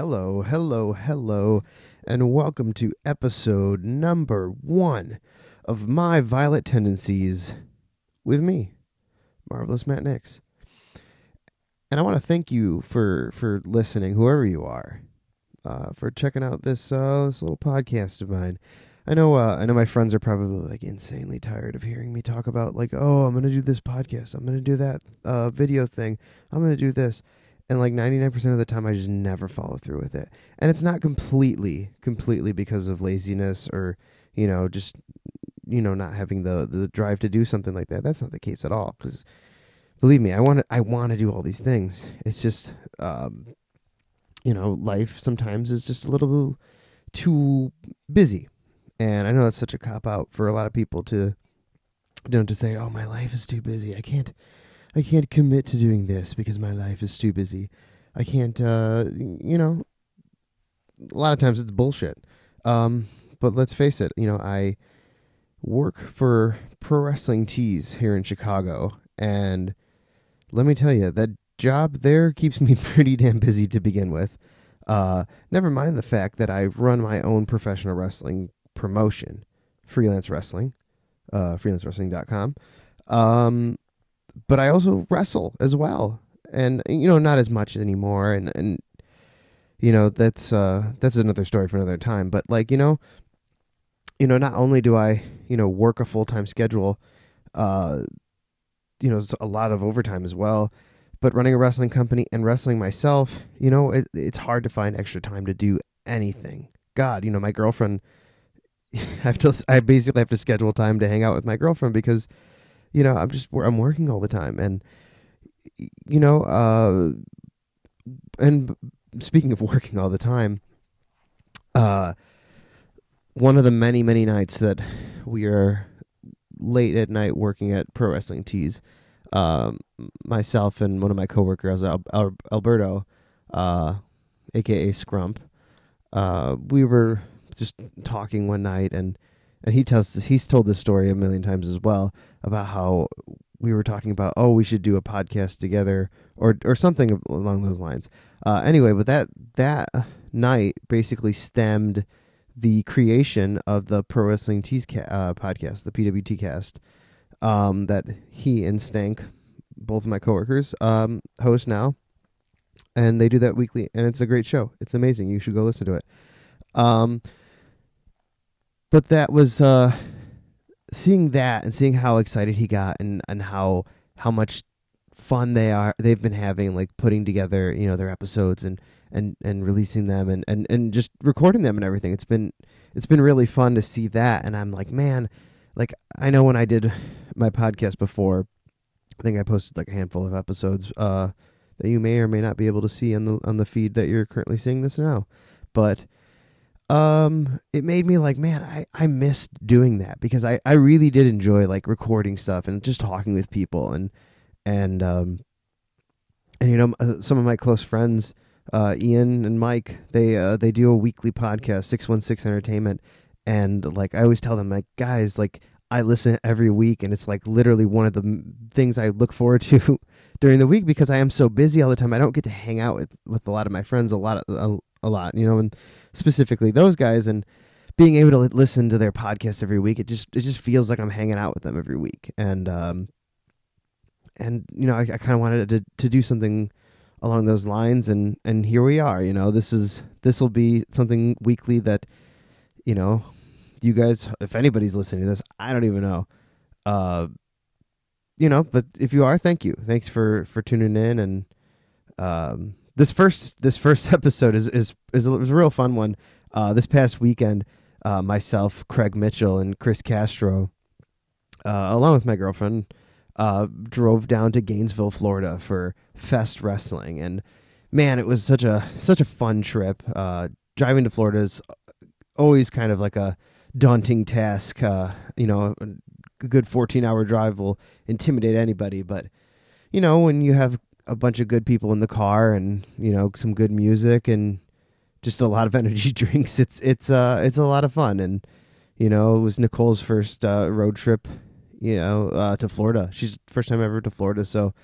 Hello, hello, hello, and welcome to episode number one of My Violet Tendencies with me, Marvelous Matt Nix. And I want to thank you for for listening, whoever you are, uh, for checking out this uh, this little podcast of mine. I know uh, I know my friends are probably like insanely tired of hearing me talk about like, oh, I'm gonna do this podcast, I'm gonna do that uh, video thing, I'm gonna do this and like 99% of the time i just never follow through with it. And it's not completely completely because of laziness or you know just you know not having the the drive to do something like that. That's not the case at all because believe me i want to i want to do all these things. It's just um you know life sometimes is just a little too busy. And i know that's such a cop out for a lot of people to you know to say oh my life is too busy. I can't I can't commit to doing this because my life is too busy. I can't, uh, you know, a lot of times it's bullshit. Um, but let's face it, you know, I work for Pro Wrestling Tees here in Chicago, and let me tell you, that job there keeps me pretty damn busy to begin with. Uh, never mind the fact that I run my own professional wrestling promotion, freelance wrestling, uh, freelancewrestling.com. Um, but I also wrestle as well, and you know not as much anymore, and and you know that's uh that's another story for another time. But like you know, you know not only do I you know work a full time schedule, uh, you know a lot of overtime as well. But running a wrestling company and wrestling myself, you know, it, it's hard to find extra time to do anything. God, you know, my girlfriend, I have to, I basically have to schedule time to hang out with my girlfriend because you know i'm just i'm working all the time. And you know uh and speaking of working all the time uh one of the many many nights that we are late at night working at pro wrestling tees um myself and one of my coworkers Al- Al- alberto uh aka scrump uh we were just talking one night and and he tells he's told this story a million times as well about how we were talking about oh we should do a podcast together or or something along those lines. Uh, anyway, but that that night basically stemmed the creation of the Pro Wrestling Tees ca- uh, podcast, the PWT cast, um, that he and Stank, both of my coworkers, um, host now, and they do that weekly, and it's a great show. It's amazing. You should go listen to it. Um, but that was uh, seeing that and seeing how excited he got and and how how much fun they are they've been having like putting together you know their episodes and and and releasing them and and and just recording them and everything. It's been it's been really fun to see that. And i'm like man like i know when i did my podcast before i think i posted like a handful of episodes uh that you may or may not be able to see on the on the feed that you're currently seeing this now. But um it made me like man i i missed doing that because i i really did enjoy like recording stuff and just talking with people and and um and you know uh, some of my close friends uh ian and mike they uh they do a weekly podcast 616 entertainment. And like i always tell them like guys like i listen every week and it's like literally one of the things i look forward to during the week because i am so busy all the time. I don't get to hang out with with a lot of my friends a lot of, a, lot you know and specifically those guys and being able to listen to their podcast every week it just it just feels like i'm hanging out with them every week. And um and you know i, I kind of wanted to to do something along those lines and and here we are you know this is this will be something weekly that you know you guys if anybody's listening to this i don't even know. Uh you know but if you are thank you. Thanks for for tuning in and um this first this first episode is is is a, was a real fun one. Uh, this past weekend, uh, myself, Craig Mitchell, and Chris Castro, uh, along with my girlfriend, uh, drove down to Gainesville, Florida for Fest Wrestling, and man, it was such a such a fun trip. Uh, driving to Florida is always kind of like a daunting task. Uh, you know, a good fourteen hour drive will intimidate anybody, but you know when you have a bunch of good people in the car and you know some good music and just a lot of energy drinks it's it's uh it's a lot of fun and you know it was Nicole's first uh, road trip you know uh, to Florida she's first time ever to Florida so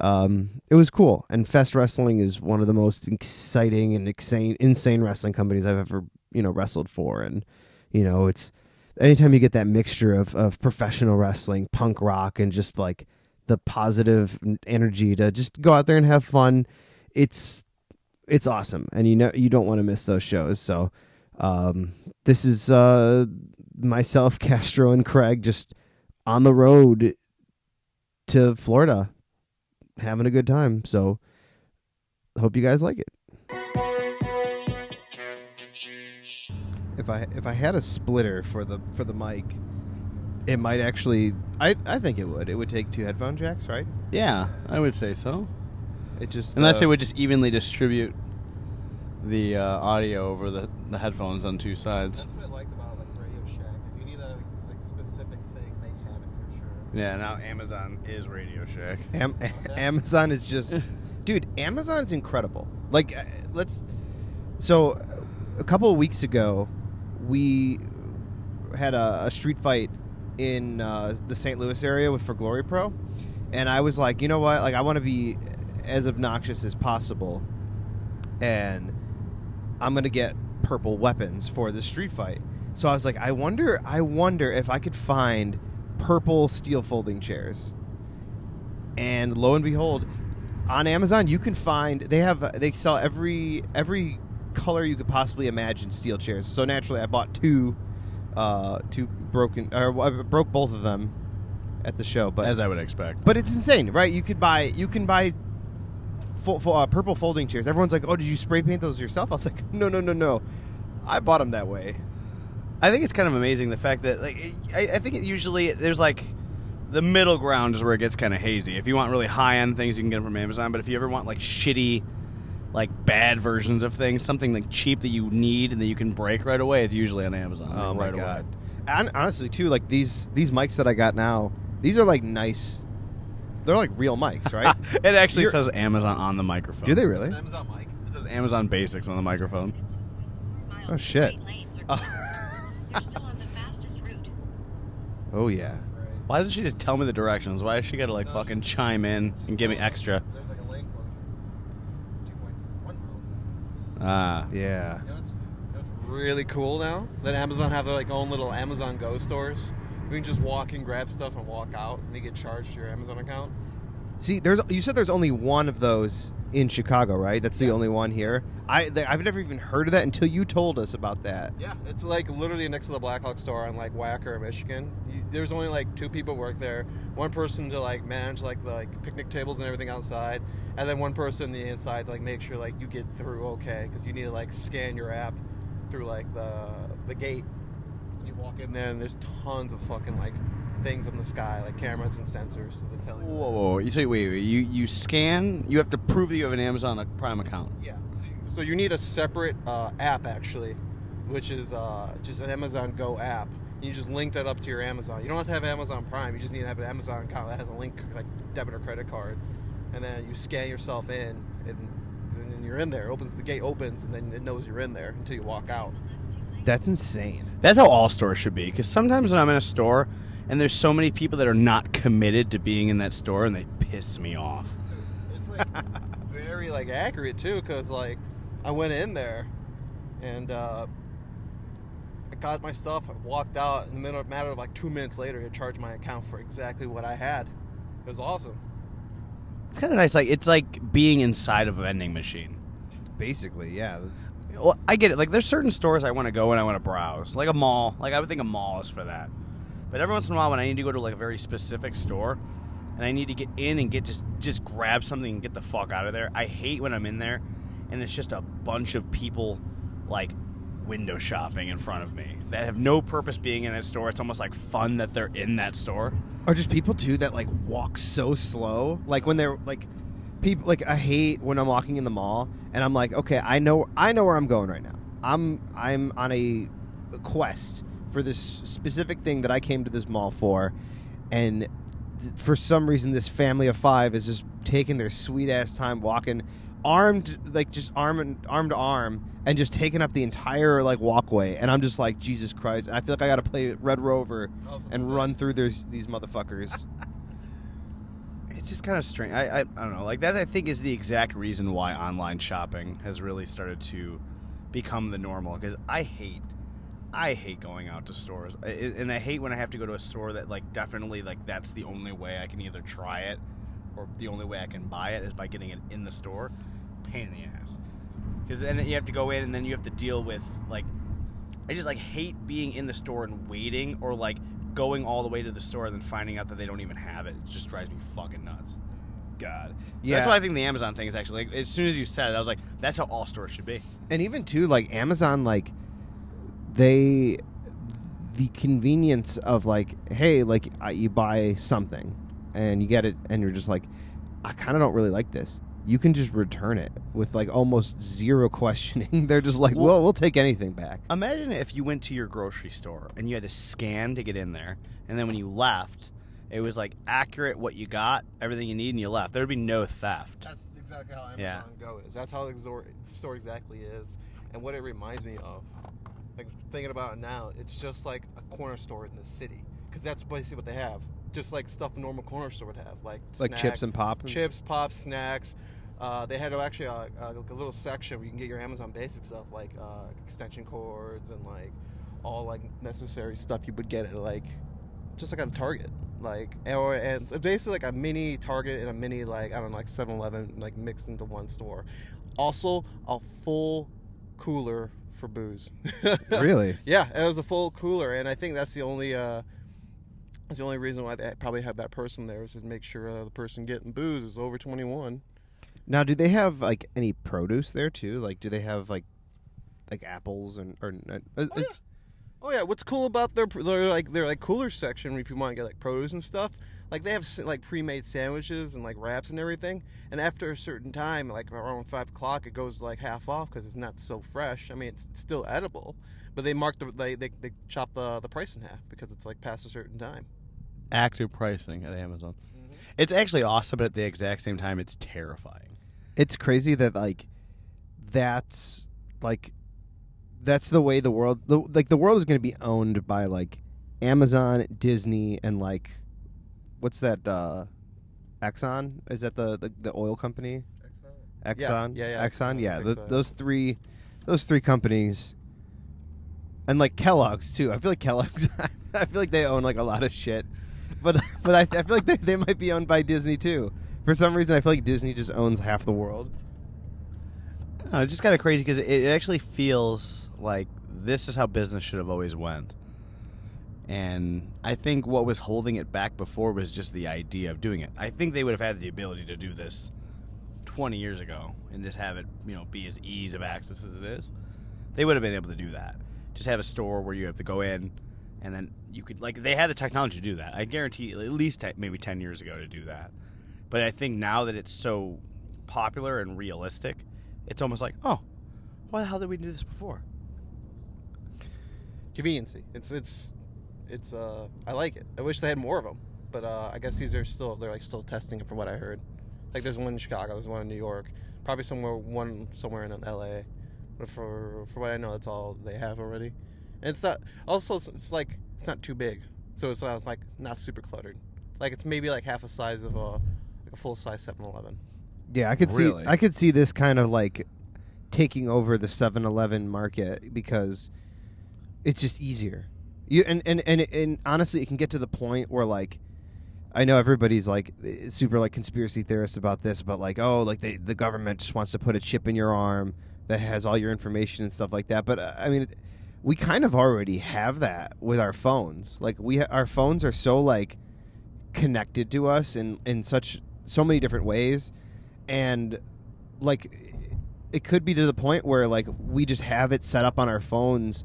um, it was cool. And Fest Wrestling is one of the most exciting and insane, insane wrestling companies I've ever you know wrestled for. And you know, it's anytime you get that mixture of of professional wrestling, punk rock, and just like the positive energy to just go out there and have fun. It's it's awesome, and you know you don't want to miss those shows. So um, this is uh, myself, Castro, and Craig just on the road to Florida, having a good time. So hope you guys like it. If I if I had a splitter for the for the mic, it might actually. I I think it would. It would take two headphone jacks, right? Yeah, I would say so. It just Unless uh, it would just evenly distribute the uh, audio over the, the headphones on two sides. That's what I liked about like Radio Shack. If you need a like specific thing, they have it for sure. Yeah, now Amazon is Radio Shack. Am- Amazon is just, dude. Amazon's incredible. Like, uh, let's. So, uh, a couple of weeks ago, we had a, a street fight in uh, the St. Louis area with for Glory Pro, and I was like, you know what? Like, I want to be as obnoxious as possible, and I'm gonna get purple weapons for the street fight. So I was like, I wonder, I wonder if I could find purple steel folding chairs and lo and behold on amazon you can find they have they sell every every color you could possibly imagine steel chairs so naturally i bought two uh two broken or I broke both of them at the show but As I would expect. but it's insane right you could buy you can buy full, full, uh, purple folding chairs everyone's like oh did you spray paint those yourself i was like no no no no i bought them that way I think it's kind of amazing the fact that like I, I think it usually there's like the middle ground is where it gets kind of hazy. If you want really high end things, you can get them from Amazon. But if you ever want like shitty, like bad versions of things, something like cheap that you need and that you can break right away, it's usually on Amazon. oh like, my right god Away. and honestly too like these these mics that i got now these are like nice they're like real mics right it actually You're- says Amazon on the microphone. do they really An Amazon mic. It says Amazon Basics on the microphone. Oh, shit. Oh. You're still on the fastest route. oh yeah Why doesn't she just tell me the directions? Why does she got to like No, fucking chime in and give me There's extra? like a lane closure. Two point one miles. Ah, yeah You know what's, you really cool now? That Amazon have their like own little Amazon Go stores. You can just walk in, grab stuff, and walk out, and they get charged to your Amazon account. See, there's you said there's only one of those in Chicago, right? That's the Yeah. only one here. I th- I've never even heard of that until you told us about that. Yeah, it's like literally next to the Blackhawk store on like Wacker, Michigan. You, there's only like two people work there. One person to like manage like the like picnic tables and everything outside, and then one person on the inside to like make sure like you get through okay because you need to like scan your app through like the the gate. You walk in there and there's tons of fucking like things in the sky like cameras and sensors that tell you. Whoa, whoa, whoa. You say, wait, wait, you you scan? You have to prove that you have an Amazon Prime account. Yeah. So you, so you need a separate uh, app actually, which is uh, just an Amazon Go app. You just link that up to your Amazon. You don't have to have Amazon Prime. You just need to have an Amazon account that has a link like debit or credit card, and then you scan yourself in, and, and then you're in there. It opens the gate opens, and then it knows you're in there until you walk out. That's insane. That's how all stores should be. Because sometimes when I'm in a store and there's so many people that are not committed to being in that store and they piss me off. It's like very like accurate too, because like I went in there, and uh, I got my stuff. I walked out. In the minute, matter of like two minutes later, it charged my account for exactly what I had. It was awesome. It's kind of nice. Like it's like being inside of a vending machine. Basically, yeah. That's, Well, I get it. Like there's certain stores I want to go and I want to browse, like a mall. Like I would think a mall is for that. But every once in a while, when I need to go to like a very specific store, and I need to get in and get just just grab something and get the fuck out of there, I hate when I'm in there, and it's just a bunch of people like window shopping in front of me that have no purpose being in that store. It's almost like fun that they're in that store. or just people too that like walk so slow. Like when they're like people like I hate when I'm walking in the mall and I'm like, okay, I know I know where I'm going right now. I'm I'm on a quest for this specific thing that I came to this mall for, and th- for some reason this family of five is just taking their sweet ass time walking armed like just arm and arm to arm and just taking up the entire like walkway and i'm just like jesus christ And i feel like i gotta play red rover and run through these these motherfuckers it's just kind of strange. I, I I don't know. Like that, I think is the exact reason why online shopping has really started to become the normal. Because I hate, I hate going out to stores, I, and I hate when I have to go to a store that like definitely like that's the only way I can either try it, or the only way I can buy it is by getting it in the store. Pain in the ass. Because then you have to go in and then you have to deal with like, I just like hate being in the store and waiting or like going all the way to the store and then finding out that they don't even have it. It just drives me fucking nuts. God. Yeah. That's why I think the Amazon thing is actually like as soon as you said it, I was like, that's how all stores should be. and even too like amazon like they the convenience of like hey like you buy something and you get it and you're just like i kind of don't really like this you can just return it with like almost zero questioning they're just like Well- well we'll take anything back Imagine if you went to your grocery store and you had to scan to get in there, and then when you left, it was like accurate what you got, everything you need, and you left. There would be no theft. That's exactly how Amazon Yeah. Go is. That's how the store, store exactly is, and what it reminds me of. Like thinking about it now, it's just like a corner store in the city, because that's basically what they have. Just like stuff a normal corner store would have, like like snack- chips and pop chips, pop, snacks. Uh, they had actually a, a, a little section where you can get your Amazon basic stuff like uh, extension cords and like all like necessary stuff you would get at like just like a Target, like or and basically like a mini Target and a mini like I don't know like 7-Eleven like mixed into one store. Also, a full cooler for booze. really Yeah, it was a full cooler, and I think that's the only uh, that's the only reason why they probably have that person there is to make sure uh, the person getting booze is over twenty one. now do they have like any produce there too like do they have like like apples and or uh, Oh, yeah. Oh yeah, what's cool about their their like their like cooler section if you want to get like produce and stuff, like they have like pre-made sandwiches and like wraps and everything. And after a certain time, like around five o'clock, it goes like half off because it's not so fresh. I mean, it's still edible, but they mark the they they, they chop the the price in half because it's like past a certain time. Active pricing at Amazon. Mm-hmm. It's actually awesome, but at the exact same time, it's terrifying. it's crazy that like that's like that's the way the world the, like the world is going to be owned by like Amazon, Disney and like what's that uh Exxon? Is that the the, the oil company? Exxon? yeah, yeah, Exxon, Exxon, yeah. think th- so. Those three those three companies and like Kellogg's too. I feel like Kellogg's I feel like they own like a lot of shit. But but I, I feel like they, they might be owned by Disney too. For some reason I feel like Disney just owns half the world. No, it's just kind of crazy because it, it actually feels like this is how business should have always went. And I think what was holding it back before was just the idea of doing it. I think they would have had the ability to do this 20 years ago and just have it, you know, be as ease of access as it is. They would have been able to do that. Just have a store where you have to go in and then you could like they had the technology to do that. I guarantee at least te- maybe 10 years ago to do that. But I think now that it's so popular and realistic, it's almost like, oh, why the hell did we do this before? conveniency. It's it's it's uh I like it. I wish they had more of them, but uh, I guess these are still they're like still testing it from what I heard. Like there's one in Chicago, there's one in New York, probably somewhere one somewhere in L.A. But for for what I know, that's all they have already. And it's not also it's, it's like it's not too big, so it's, it's like not super cluttered. Like it's maybe like half a size of a like a full size 7-Eleven. Yeah, I could Really? see I could see this kind of like taking over the 7-Eleven market because it's just easier. You and and and, and honestly, it can get to the point where like I know everybody's like eh, super like conspiracy theorists about this, but like oh, like they, the government just wants to put a chip in your arm that has all your information and stuff like that. But uh, I mean, we kind of already have that with our phones. Like we ha- our phones are so like connected to us in in such so many different ways and like it could be to the point where like we just have it set up on our phones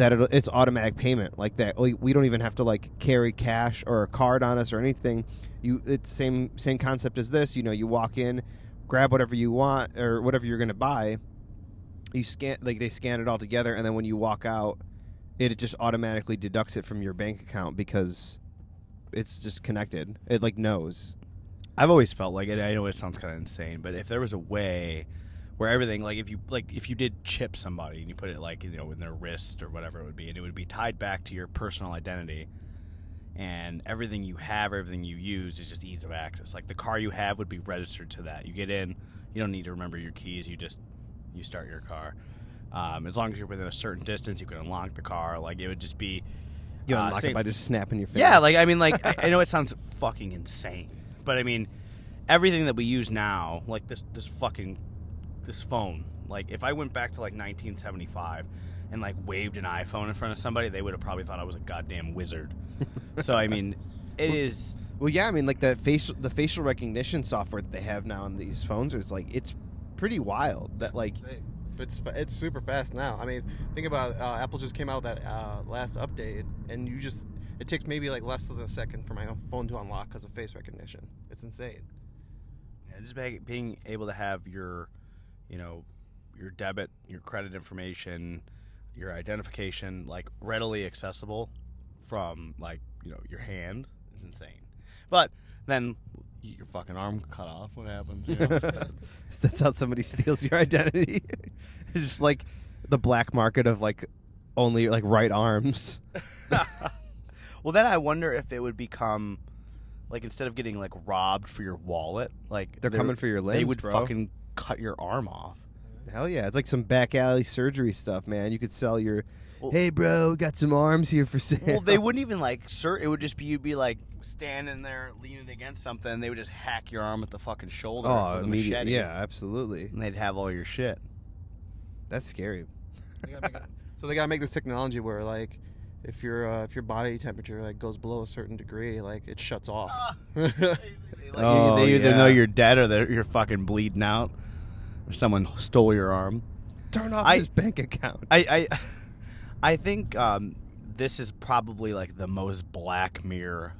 that it's automatic payment like that we, we don't even have to like carry cash or a card on us or anything. You it's same same concept as this you know you walk in grab whatever you want or whatever you're going to buy. You scan like they scan it all together and then when you walk out it just automatically deducts it from your bank account because it's just connected. It like knows. I've always felt like it. I know it sounds kind of insane, but if there was a way where everything, like if you like if you did chip somebody and you put it like you know in their wrist or whatever it would be, and it would be tied back to your personal identity, and everything you have, everything you use is just ease of access. Like the car you have would be registered to that. You get in, you don't need to remember your keys. You just you start your car. Um, as long as you're within a certain distance, you can unlock the car. Like it would just be You uh, unlock same- it by just snapping your face. yeah, like I mean, like I, I know it sounds fucking insane, but I mean, everything that we use now, like this, this fucking, this phone. Like if I went back to like 1975 and like waved an iPhone in front of somebody, they would have probably thought I was a goddamn wizard. so I mean, it is. Well, yeah, I mean, like the facial the facial recognition software that they have now on these phones is like it's pretty wild. That like Insane. It's it's super fast now. I mean, think about uh, Apple just came out with that uh, last update, and you just it takes maybe like less than a second for my phone to unlock because of face recognition. It's insane. Yeah, just being able to have your, you know, your debit, your credit information, your identification like readily accessible from like you know your hand is insane. But then your fucking arm cut off. What happens? You know? that's how somebody steals your identity. it's just like the black market of like only like right arms. well, then I wonder if it would become like instead of getting like robbed for your wallet, like They're coming for your leg. They would bro. fucking cut your arm off. Hell yeah, it's like some back alley surgery stuff, man. You could sell your, Well- hey bro, got some arms here for sale. Well, they wouldn't even like, sir. It would just be you'd be like standing there leaning against something. and They would just hack your arm at the fucking shoulder Oh, with a machete. yeah, absolutely. and they'd have all your shit. That's scary. They gotta it- so they gotta make this technology where like if your uh, if your body temperature like goes below a certain degree, like it shuts off. Like, Oh, they either yeah. know you're dead or that you're fucking bleeding out, or someone stole your arm. Turn off I- his bank account. I I, I think um, this is probably like the most Black Mirror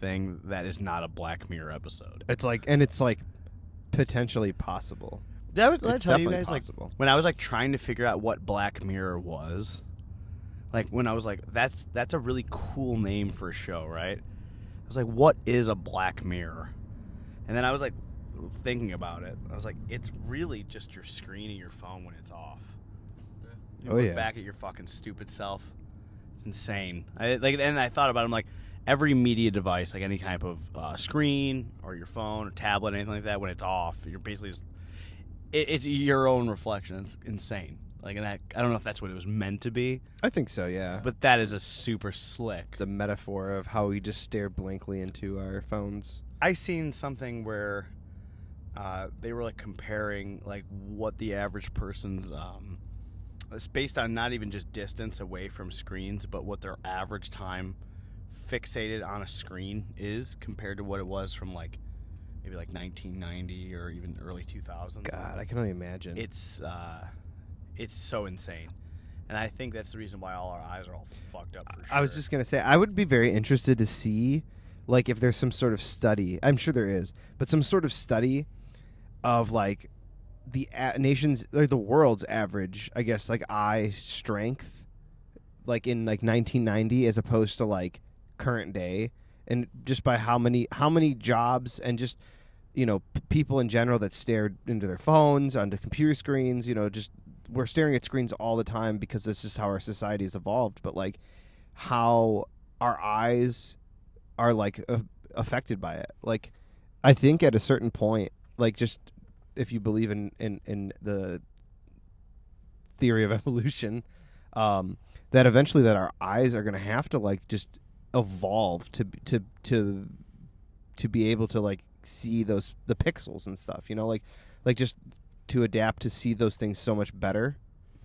thing that is not a Black Mirror episode. It's like, and it's like potentially possible. That was, did I tell you guys like possible. when I was like trying to figure out what Black Mirror was, like when I was like that's that's a really cool name for a show, right? I was like, what is a Black Mirror? And then I was like thinking about it. I was like, it's really just your screen of your phone when it's off. You Oh, look yeah. back at your fucking stupid self. It's insane. I like, and I thought about it. I'm like, every media device, like any type of uh, screen or your phone or tablet, anything like that, when it's off, you're basically just it, it's your own reflection. It's insane. Like, and that I don't know if that's what it was meant to be, I think so, yeah. but that is a super slick. the metaphor of how we just stare blankly into our phones. I seen something where uh, they were like comparing like what the average person's um, it's based on not even just distance away from screens, but what their average time fixated on a screen is compared to what it was from like maybe like 1990 or even early 2000s. God, I can only imagine. it's uh, it's so insane, and I think that's the reason why all our eyes are all fucked up. For sure. I was just gonna say I would be very interested to see, like, if there's some sort of study. I'm sure there is, but some sort of study of like the a- nation's or the world's average, I guess, like eye strength, like in like 1990 as opposed to like current day, and just by how many how many jobs and just you know p- people in general that stared into their phones onto computer screens you know just we're staring at screens all the time because that's just how our society has evolved but like how our eyes are like a- affected by it. Like i think at a certain point like just if you believe in in in the theory of evolution um that eventually that our eyes are going to have to like just evolve to to to to be able to like see those the pixels and stuff you know? Like like just to adapt to see those things so much better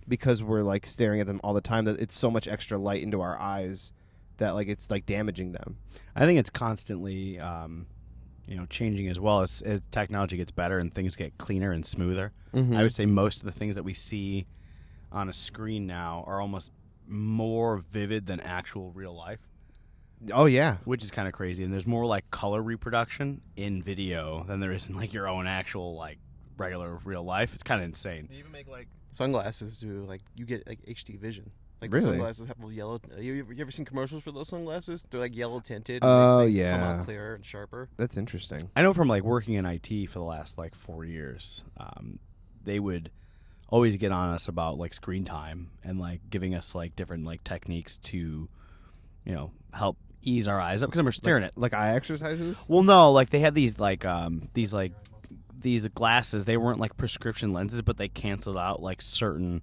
because we're like staring at them all the time that it's so much extra light into our eyes that like it's like damaging them I think it's constantly, um, you know, changing as well as, as technology gets better and things get cleaner and smoother. Mhm. I would say most of the things that we see on a screen now are almost more vivid than actual real life, oh yeah which is kind of crazy. And there's more like color reproduction in video than there is in like your own actual like regular real life. It's kind of insane. They even make like sunglasses do like you get like HD vision. Like Really? the sunglasses have yellow. You ever, you ever seen commercials for those sunglasses? They're like yellow tinted. Oh, makes things come yeah. out clearer and sharper. that's interesting I know from like working in IT for the last like four years, um, they would always get on us about like screen time and like giving us like different like techniques to, you know, help ease our eyes up because I'm staring at. like eye exercises. Well, no, like they had these like um these like these glasses. They weren't like prescription lenses, but they canceled out like certain.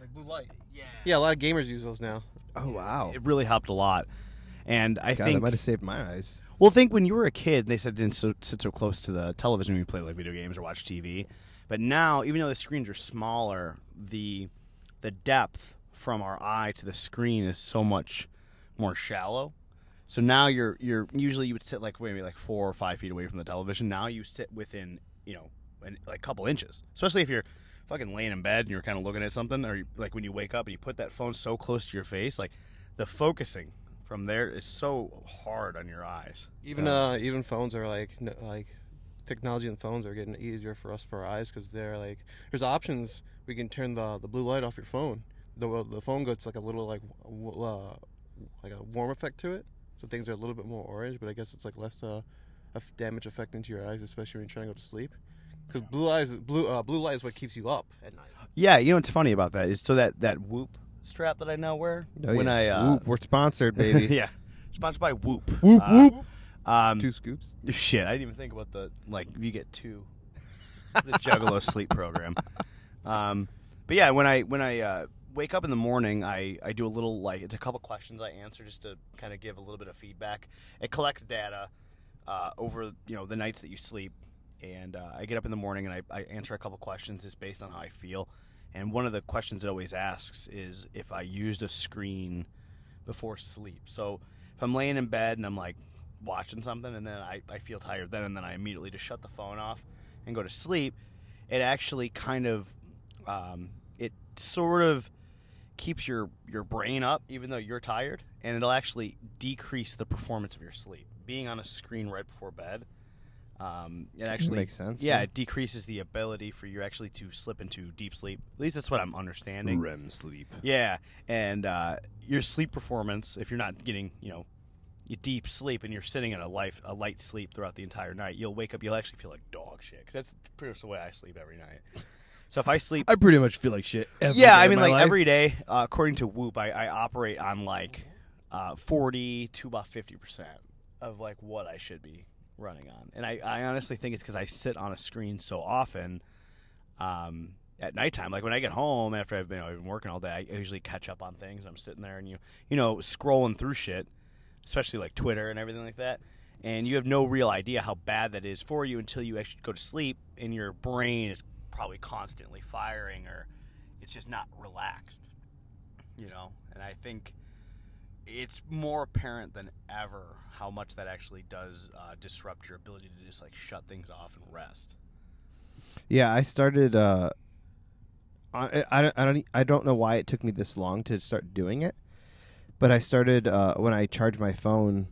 Like blue light. Yeah. Yeah, a lot of gamers use those now. Oh wow, It really helped a lot. And I God, think that might have saved my eyes. Well, think when you were a kid, they said didn't so, sit so close to the television when you play like video games or watch TV. But now, even though the screens are smaller, the the depth from our eye to the screen is so much more shallow. So now you're you're usually you would sit like maybe like four or five feet away from the television. Now you sit within you know an, like a couple inches, especially if you're fucking laying in bed and you're kind of looking at something, or you, like when you wake up and you put that phone so close to your face, like the focusing from there is so hard on your eyes. Even uh, even phones are like like technology and phones are getting easier for us for our eyes because they're like there's options we can turn the the blue light off your phone. The the phone gets like a little like w- uh, like a warm effect to it, so things are a little bit more orange. But I guess it's like less uh, damage affecting to your eyes, especially when you're trying to go to sleep. Because blue eyes blue uh, blue light is what keeps you up at night. Yeah, you know what's funny about that is so that that Whoop strap that I now wear Oh, when yeah. I uh, Whoop, we're sponsored, baby. yeah, sponsored by Whoop. Whoop, Uh, whoop. Um, Two scoops. Shit, I didn't even think about the like you get two the Juggalo sleep program. Um, but yeah, when I when I uh, wake up in the morning, I I do a little like it's a couple questions I answer just to kind of give a little bit of feedback. It collects data uh, over you know the nights that you sleep, and uh, I get up in the morning and I, I answer a couple questions just based on how I feel. And one of the questions it always asks is if I used a screen before sleep. So if I'm laying in bed and I'm like watching something and then I, I feel tired then and then I immediately just shut the phone off and go to sleep, it actually kind of um, it sort of keeps your your brain up even though you're tired and it'll actually decrease the performance of your sleep. Being on a screen right before bed, um, it actually Makes sense, Yeah, yeah. it decreases the ability for you actually to slip into deep sleep. At least that's what I'm understanding. REM sleep. Yeah, and uh, your sleep performance, if you're not getting, you know, you deep sleep and you're sitting in a life a light sleep throughout the entire night, you'll wake up, you'll actually feel like dog shit. 'cause that's pretty much the way I sleep every night. So if I sleep, I pretty much feel like shit. every yeah, day I of mean, my like life. every day, uh, according to Whoop, I, I operate on like uh, 40 to about 50 percent of like what I should be running on, and I, I honestly think it's because I sit on a screen so often. Um, at nighttime, like when I get home after I've been, I've been working all day, I usually catch up on things. I'm sitting there and you, you know, scrolling through shit, especially like Twitter and everything like that. And you have no real idea how bad that is for you until you actually go to sleep and your brain is probably constantly firing or it's just not relaxed. You know? And I think it's more apparent than ever how much that actually does uh, disrupt your ability to just like shut things off and rest. Yeah, I started. Uh, I, I, don't- I don't I don't know why it took me this long to start doing it, but I started uh, when I charge my phone.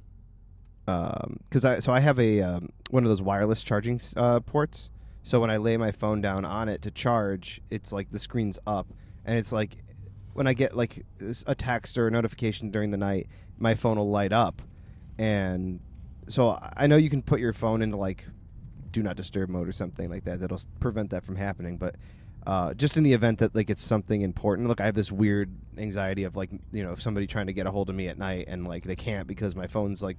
Because I so I have a um, one of those wireless charging uh, ports. So when I lay my phone down on it to charge, it's like the screen's up, and it's like when I get like a text or a notification during the night, my phone will light up, and so I know you can put your phone into like do not disturb mode or something like that that'll prevent that from happening. But uh, just in the event that like it's something important look i have this weird anxiety of like you know if somebody trying to get a hold of me at night and like they can't because my phone's like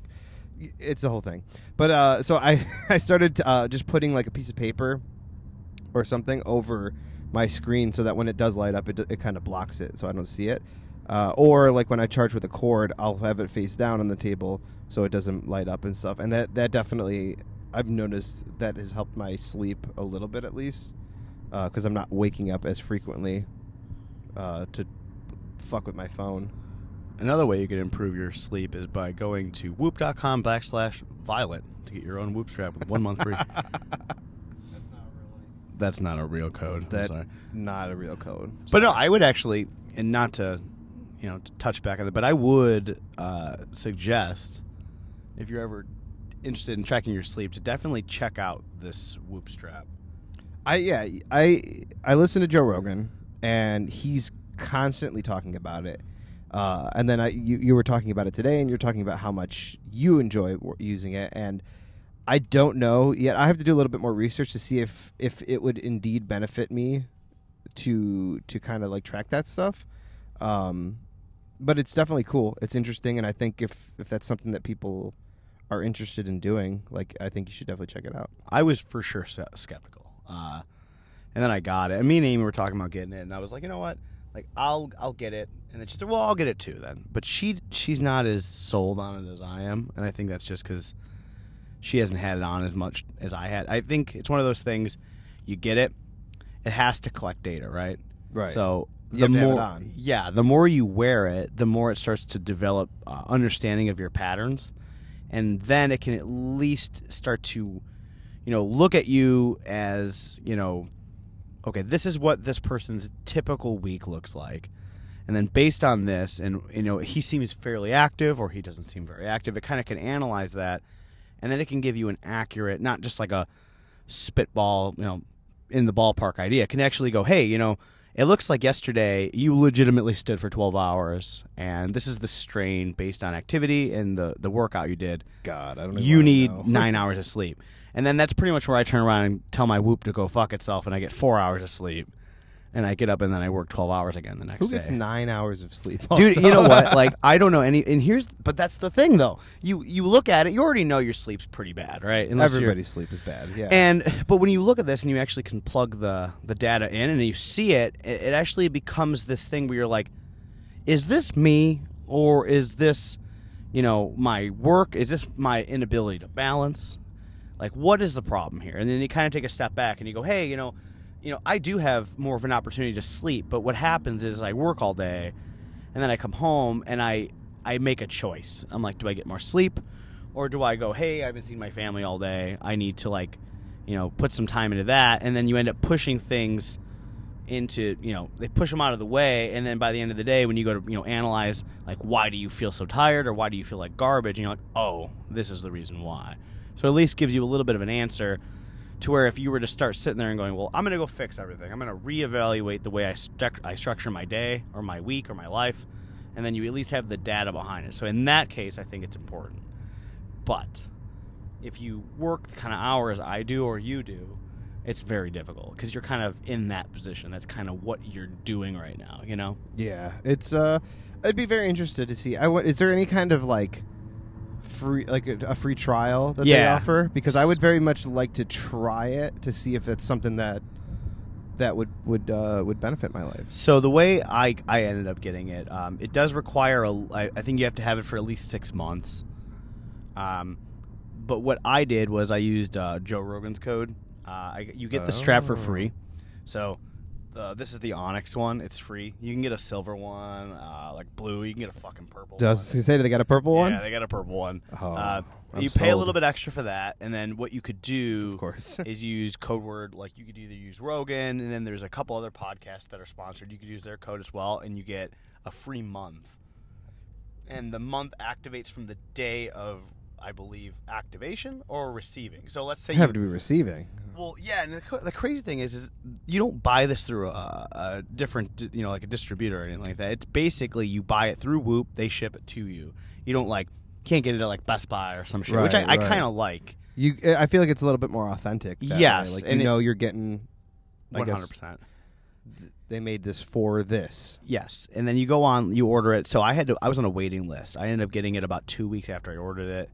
it's the whole thing. But uh, so i i started uh, just putting like a piece of paper or something over my screen so that when it does light up it, it kind of blocks it so i don't see it uh, or like when i charge with a cord i'll have it face down on the table so it doesn't light up and stuff and that that definitely i've noticed that has helped my sleep a little bit at least because i'm not waking up as frequently uh, to fuck with my phone Another way you can improve your sleep is by going to whoop.com backslash violet to get your own whoop strap with one month free. That's not. That's a real code. I'm that sorry. not a real code But no, I would actually, and not to, you know, to touch back on it, but I would uh, suggest if you're ever interested in tracking your sleep to definitely check out this Whoop strap. I yeah I I listen to Joe Rogan and he's constantly talking about it. Uh, and then I you, you were talking about it today, and you're talking about how much you enjoy using it, and I don't know yet. I have to do a little bit more research to see if if it would indeed benefit me to to kind of like track that stuff. Um, but it's definitely cool. It's interesting, and I think if if that's something that people are interested in doing, like I think you should definitely check it out. I was for sure skeptical, uh, and then I got it. And me and Amy were talking about getting it, and I was like, you know what? Like, I'll I'll get it. And then she said, well, I'll get it too then. But she she's not as sold on it as I am, and I think that's just because she hasn't had it on as much as I had. I think it's one of those things. You get it, it has to collect data, right? Right. So You the have to have it more, yeah, the more you wear it, the more it starts to develop uh, understanding of your patterns, and then it can at least start to, you know, look at you as you know, okay, this is what this person's typical week looks like, and then based on this, and you know, he seems fairly active or he doesn't seem very active. It kind of can analyze that, and then it can give you an accurate, not just like a spitball, you know, in the ballpark idea. It can actually go, hey, you know, it looks like yesterday you legitimately stood for 12 hours, and this is the strain based on activity and the, the workout you did. God, I don't. Know. You need nine hours of sleep. And then that's pretty much where I turn around and tell my whoop to go fuck itself, and I get four hours of sleep. And I get up and then I work 12 hours again the next day. Who gets day. nine hours of sleep? Dude, you know what? Like I don't know any. And here's, but that's the thing though. You you look at it, you already know your sleep's pretty bad, right? Unless you're- everybody's sleep is bad. Yeah. and but when you look at this and you actually can plug the the data in and you see it, it, it actually becomes this thing where you're like, is this me or is this, you know, my work? Is this my inability to balance? Like, what is the problem here? And then you kind of take a step back and you go, hey, you know, you know, I do have more of an opportunity to sleep, but what happens is I work all day, and then I come home and I I make a choice. I'm like, do I get more sleep, or do I go, hey, I've been seeing my family all day. I need to like, you know, put some time into that, and then you end up pushing things into you know they push them out of the way and then by the end of the day when you go to you know analyze like why do you feel so tired or why do you feel like garbage and you're like oh this is the reason why so at least gives you a little bit of an answer to where if you were to start sitting there and going well i'm going to go fix everything i'm going to reevaluate the way I, I structure my day or my week or my life and then you at least have the data behind it so in that case i think it's important but if you work the kind of hours i do or you do it's very difficult because you're kind of in that position. That's kind of what you're doing right now, you know? Yeah, it's uh, I'd be very interested to see. I wa- is there any kind of like free like a, a free trial that they Yeah. offer? Because I would very much like to try it to see if it's something that that would would uh, would benefit my life. So the way I, I ended up getting it, um, it does require a. I, I think you have to have it for at least six months. Um, but what I did was I used uh, Joe Rogan's code. Uh, I, you get the strap for Oh. free. So uh, this is the Onyx one. It's free. You can get a silver one, uh, like blue. You can get a fucking purple. Does he say they got a purple one? Yeah, they got a purple one. Oh, uh, you pay a little bit extra for that, and then what you could do Of course. is use code word like you could either use Rogan, and then there's a couple other podcasts that are sponsored. You could use their code as well, and you get a free month. And the month activates from the day of, I believe, activation or receiving. So let's say you have to be receiving. well, yeah, and the, the crazy thing is, is you don't buy this through a, a different, you know, like a distributor or anything like that. It's basically you buy it through Whoop, they ship it to you. You don't like can't get it at like Best Buy or some shit, which I, Right, I kind of like. You, eh, I feel like it's a little bit more authentic. that Yes, way. like and you it- know you're getting. I hundred percent. they made this for this. Yes, and then you go on, you order it. So I had to. I was on a waiting list. I ended up getting it about two weeks after I ordered it,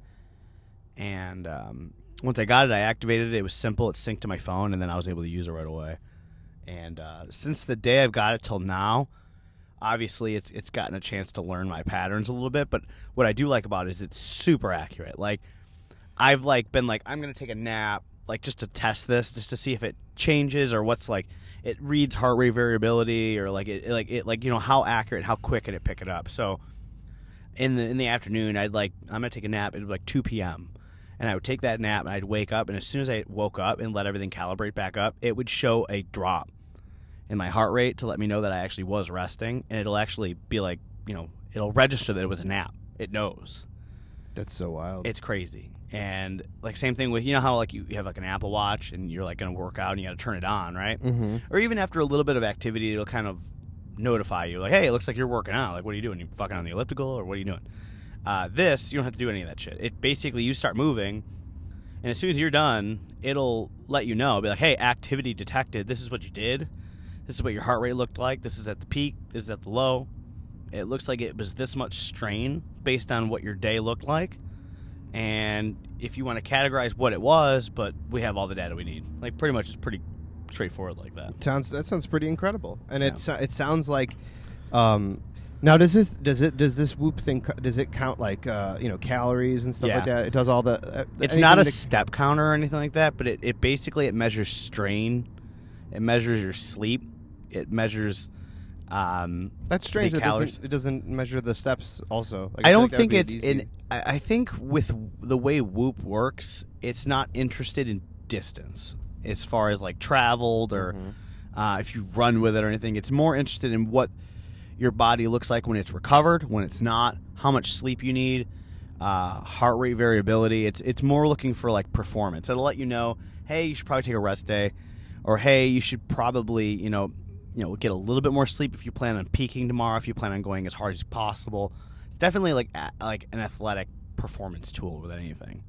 and um, once I got it, I activated it. It was simple. It synced to my phone, and then I was able to use it right away. And uh, since the day I've got it till now, obviously it's it's gotten a chance to learn my patterns a little bit. But what I do like about it is it's super accurate. Like I've like been like I'm gonna take a nap, like just to test this, just to see if it changes or what's like it reads heart rate variability or like it like it like you know how accurate, how quick can it pick it up. So in the in the afternoon, I'd like I'm gonna take a nap. It'd be like 2 p.m. And I would take that nap and I'd wake up, and as soon as I woke up and let everything calibrate back up, it would show a drop in my heart rate to let me know that I actually was resting, and it'll actually be like, you know, it'll register that it was a nap. It knows. That's so wild. It's crazy. And like same thing with you know how like you, have like an Apple Watch and you're like gonna work out and you got to turn it on, right? mm-hmm. Or even after a little bit of activity, it'll kind of notify you like, hey, it looks like you're working out. Like, what are you doing? You fucking on the elliptical or what are you doing? Uh, this you don't have to do any of that shit. It basically you start moving, and as soon as you're done, it'll let you know. Be like, hey, activity detected. This is what you did. This is what your heart rate looked like. This is at the peak. This is at the low. it looks like it was this much strain based on what your day looked like. And if you want to categorize what it was, but we have all the data we need. Like pretty much it's pretty straightforward like that. Sounds that sounds pretty incredible, and Yeah. it it sounds like. Um, now does this does it does this Whoop thing does it count like uh, you know calories and stuff Yeah. like that? It does all the. Uh, It's not a step counter or anything like that, but it, it basically it measures strain, it measures your sleep, it measures. Um, That's strange. It doesn't, it doesn't measure the steps. Also, Like, I don't like think it's in. I I think with the way Whoop works, it's not interested in distance as far as like traveled or Mm-hmm. uh, if you run with it or anything. It's more interested in what your body looks like when it's recovered, when it's not, how much sleep you need, uh, heart rate variability. It's it's more looking for like performance. It'll let you know, hey, you should probably take a rest day, or hey, you should probably you know you know get a little bit more sleep if you plan on peaking tomorrow. If you plan on going as hard as possible, it's definitely like like an athletic performance tool with anything.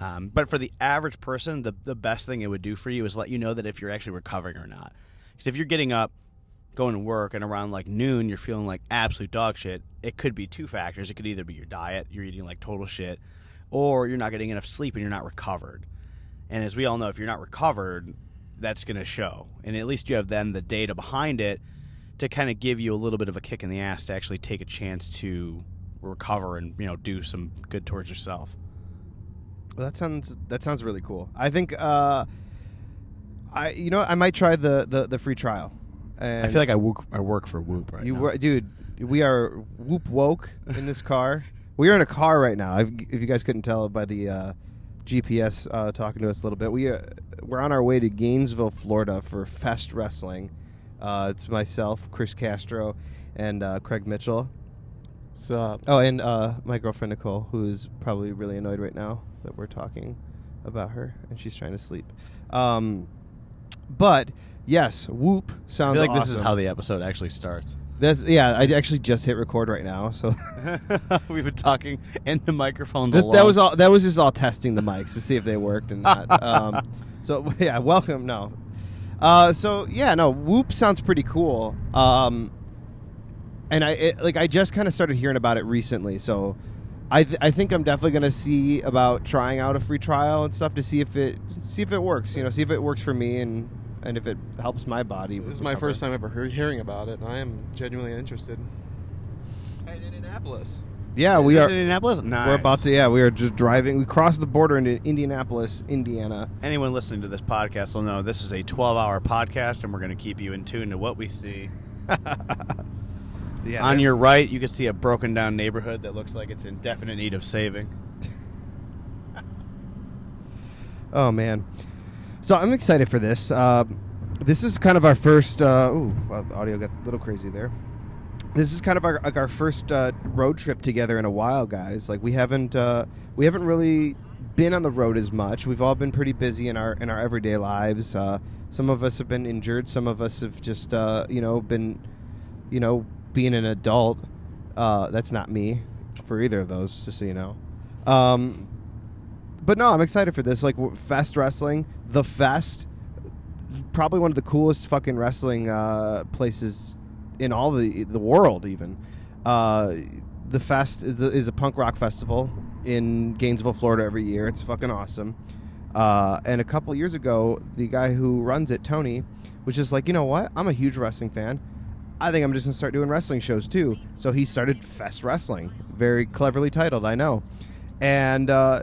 Um, but for the average person, the the best thing it would do for you is let you know that if you're actually recovering or not. Because if you're getting up, going to work, and around like noon you're feeling like absolute dog shit, it could be two factors. It could either be your diet, you're eating like total shit, or you're not getting enough sleep and you're not recovered. And as we all know, if you're not recovered, that's going to show. And at least you have then the data behind it to kind of give you a little bit of a kick in the ass to actually take a chance to recover and you know do some good towards yourself. Well, that sounds that sounds really cool. I think uh, I you know I might try the the, the free trial. And I feel like I work, I work for Whoop right you now. were, dude. We are whoop woke in this car. we are in a car right now. If, if you guys couldn't tell by the uh, GPS uh, talking to us a little bit, we uh, we're on our way to Gainesville, Florida for Fest Wrestling. Uh, it's myself, Chris Castro, and uh, Craig Mitchell. So Oh, and uh, my girlfriend Nicole, who is probably really annoyed right now that we're talking about her, and she's trying to sleep. Um, but yes, Whoop sounds. I feel like this is how the episode actually starts. That's yeah. I actually just hit record right now, so We've been talking into microphones. alone. that was all. That was just all testing the mics to see if they worked and not. um, so yeah, welcome. No, uh, so yeah, no. Whoop sounds pretty cool. Um, and I it, like I just kind of started hearing about it recently, so I th- I think I'm definitely gonna see about trying out a free trial and stuff to see if it see if it works. You know, see if it works for me and and if it helps my body. this is my recover. first time ever hear- hearing about it. and I am genuinely interested. In Indianapolis. Yeah, Is we this are. in Indianapolis. Nice. We're about to. Yeah, we are just driving. We crossed the border into Indianapolis, Indiana. Anyone listening to this podcast will know this is a 12-hour podcast, and we're going to keep you in tune to what we see. Yeah, On your right, you can see a broken-down neighborhood that looks like it's in definite need of saving. Oh man, so I'm excited for this. Uh, this is kind of our first. Uh, ooh, well, audio got a little crazy there. This is kind of our like our first uh, road trip together in a while, guys. Like we haven't uh, we haven't really been on the road as much. We've all been pretty busy in our in our everyday lives. Uh, some of us have been injured. Some of us have just uh, you know been you know being an adult. Uh, that's not me for either of those, just so you know. Um, but no, I'm excited for this. Like Fest Wrestling, the Fest, probably one of the coolest fucking wrestling uh, places in all the the world. Even uh, the Fest is a, is a punk rock festival in Gainesville, Florida, every year. It's fucking awesome. Uh, and a couple years ago, the guy who runs it, Tony, was just like, you know what? I'm a huge wrestling fan. I think I'm just gonna start doing wrestling shows too. So he started Fest Wrestling, very cleverly titled, I know. And uh,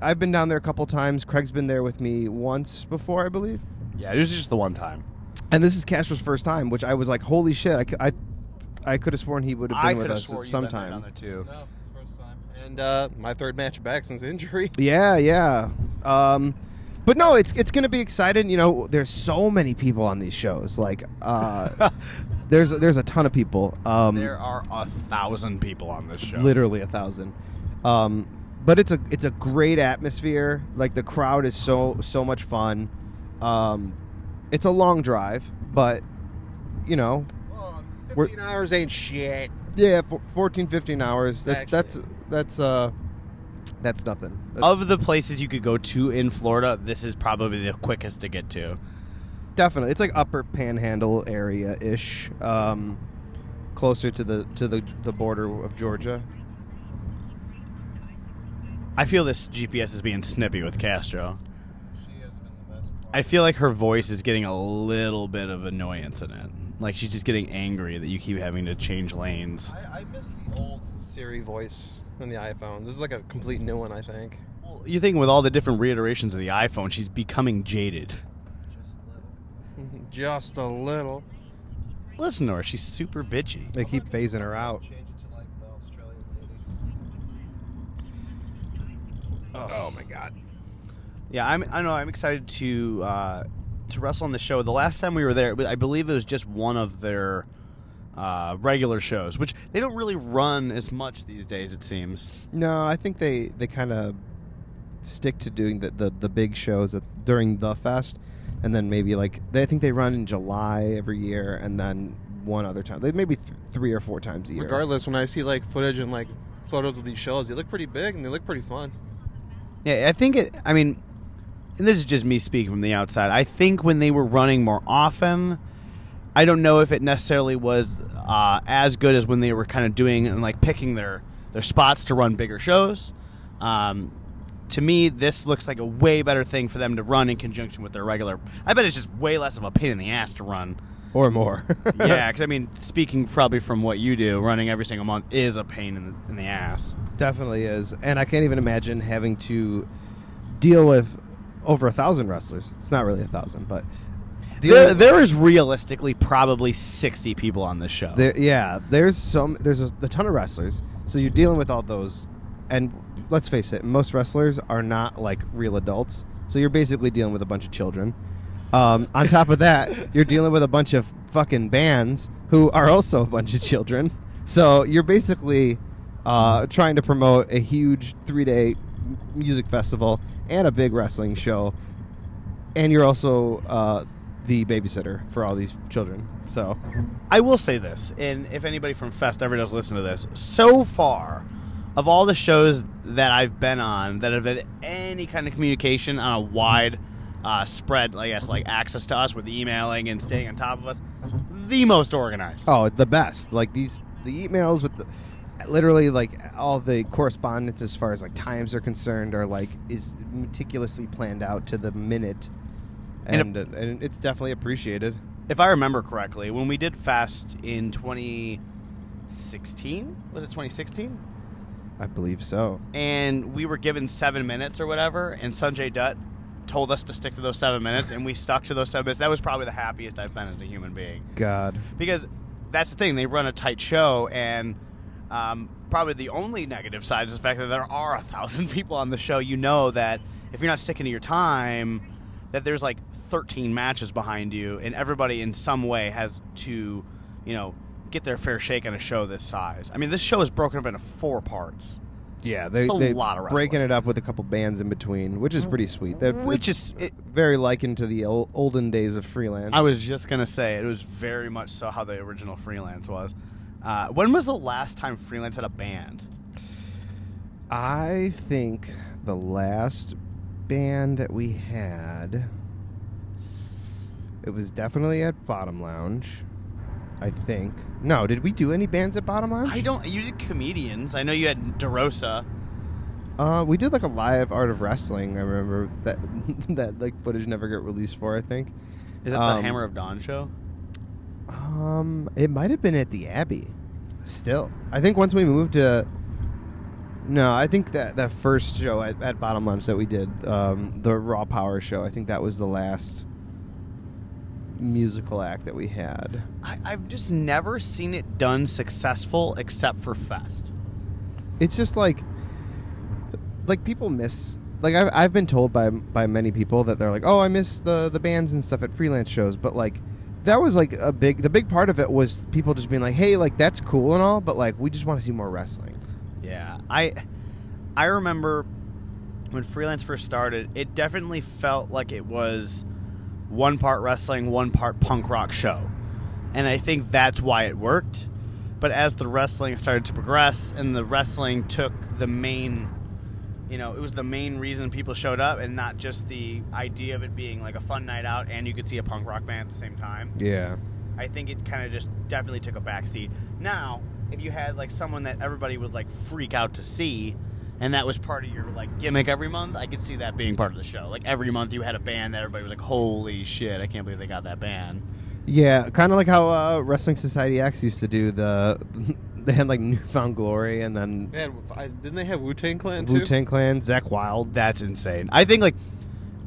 I've been down there a couple times. Craig's been there with me once before, I believe. Yeah, it was just the one time. And this is Castro's first time, which I was like, holy shit! I, I could have sworn he would have been with us at some time. too. No, it's first time. And uh, my third match back since injury. Yeah, yeah. Um, but no, it's it's gonna be exciting. You know, there's so many people on these shows. Like, uh, there's there's a ton of people. Um, there are a thousand people on this show. literally a thousand. Um, but it's a it's a great atmosphere. Like the crowd is so so much fun. Um, it's a long drive, but you know, Oh, We're- 15 hours ain't shit. yeah, f- 14, 15 hours. That's Actually. that's that's uh that's nothing. That's Of the places you could go to in Florida, this is probably the quickest to get to. definitely it's like upper panhandle area ish. Um, closer to the to the the border of Georgia. I feel this GPS is being snippy with Castro. She has been the best. I feel like her voice is getting a little bit of annoyance in it. Like she's just getting angry that you keep having to change lanes. I, I miss the old Siri voice in the iPhone. This is like a complete new one, I think. Well, you think with all the different reiterations of the iPhone, she's becoming jaded. Just a little. Listen to her; she's super bitchy. They keep phasing her out. Change it to like the Australian lady. Oh, my god. Yeah, I'm. I know. I'm excited to uh, to wrestle on the show. The last time we were there, I believe it was just one of their uh, regular shows, which they don't really run as much these days. It seems. No, I think they they kind of stick to doing the, the the big shows at, during the fest, and then maybe like they I think they run in July every year, and then one other time, they maybe th- three or four times a year. Regardless, when I see like footage and like photos of these shows, they look pretty big and they look pretty fun. Yeah, I think it. I mean, and this is just me speaking from the outside. I think when they were running more often, I don't know if it necessarily was uh, as good as when they were kind of doing and like picking their their spots to run bigger shows. Um, to me, this looks like a way better thing for them to run in conjunction with their regular. I bet it's just way less of a pain in the ass to run. Or more. yeah, because I mean, speaking probably from what you do, running every single month is a pain in the, in the ass. definitely is, and I can't even imagine having to deal with over a thousand wrestlers. It's not really a thousand, but There, with- there is realistically probably sixty people on this show. There, yeah, there's some. There's a, a ton of wrestlers, so you're dealing with all those. And let's face it, most wrestlers are not like real adults, so you're basically dealing with a bunch of children. Um, on top of that, you're dealing with a bunch of fucking bands who are also a bunch of children. So you're basically uh, trying to promote a huge three day music festival and a big wrestling show, and you're also uh, the babysitter for all these children. So I will say this, and if anybody from Fest ever does listen to this, so far, of all the shows that I've been on that have had any kind of communication on a wide uh, spread, I guess, like access to us with emailing and staying on top of us, the most organized. Oh, the best. Like these, the emails with the, literally like all the correspondence as far as like times are concerned are like is meticulously planned out to the minute, And and and, it's definitely appreciated. If I remember correctly, when we did Fest in 2016, was it 2016? I believe so. and we were given seven minutes or whatever, and Sanjay Dutt told us to stick to those seven minutes, and we stuck to those seven minutes. That was probably the happiest I've been as a human being God, because that's the thing. They run a tight show, and um, probably the only negative side is the fact that there are a thousand people on the show. You know that if you're not sticking to your time, that there's like 13 matches behind you, and everybody in some way has to, you know, get their fair shake on a show this size. I mean, this show is broken up into four parts. Yeah, they It's a they lot of breaking it up with a couple bands in between, which is pretty sweet. That Which it's is it, very likened to the ol- olden days of freelance. I was just gonna say it was very much so how the original freelance was. Uh, when was the last time freelance had a band? I think the last band that we had, it was definitely at Bottom Lounge. I think. No, did we do any bands at Bottom Lounge? I don't. You did comedians. I know you had DeRosa. Uh, we did like a live Art of Wrestling. I remember that that like footage never got released for. I think. Is it the Um, Hammer of Dawn show? Um, it might have been at the Abbey. Still, I think once we moved to. No, I think that that first show at, at Bottom Lounge that we did, um, the Raw Power show. I think that was the last musical act that we had. I, I've just never seen it done successful except for Fest. It's just like, like people miss. Like I've, I've been told by by many people that they're like, oh, I miss the the bands and stuff at freelance shows, but like. That was like a big. The big part of it was people just being like, "Hey, like that's cool and all, but like we just want to see more wrestling." Yeah, I I remember when freelance first started, it definitely felt like it was one part wrestling, one part punk rock show. And I think that's why it worked. But as the wrestling started to progress and the wrestling took the main you know, it was the main reason people showed up and not just the idea of it being like a fun night out and you could see a punk rock band at the same time. Yeah. I think it kind of just definitely took a backseat. Now, if you had like someone that everybody would like freak out to see, and that was part of your like gimmick every month, I could see that being part of the show. Like every month you had a band that everybody was like, "Holy shit, I can't believe they got that band." Yeah, kind of like how uh, Wrestling Society X used to do the. they had like Newfound Glory and then They had, I, didn't they have Wu Tang Clan too? Wu Tang Clan, Zakk Wylde. That's insane. I think like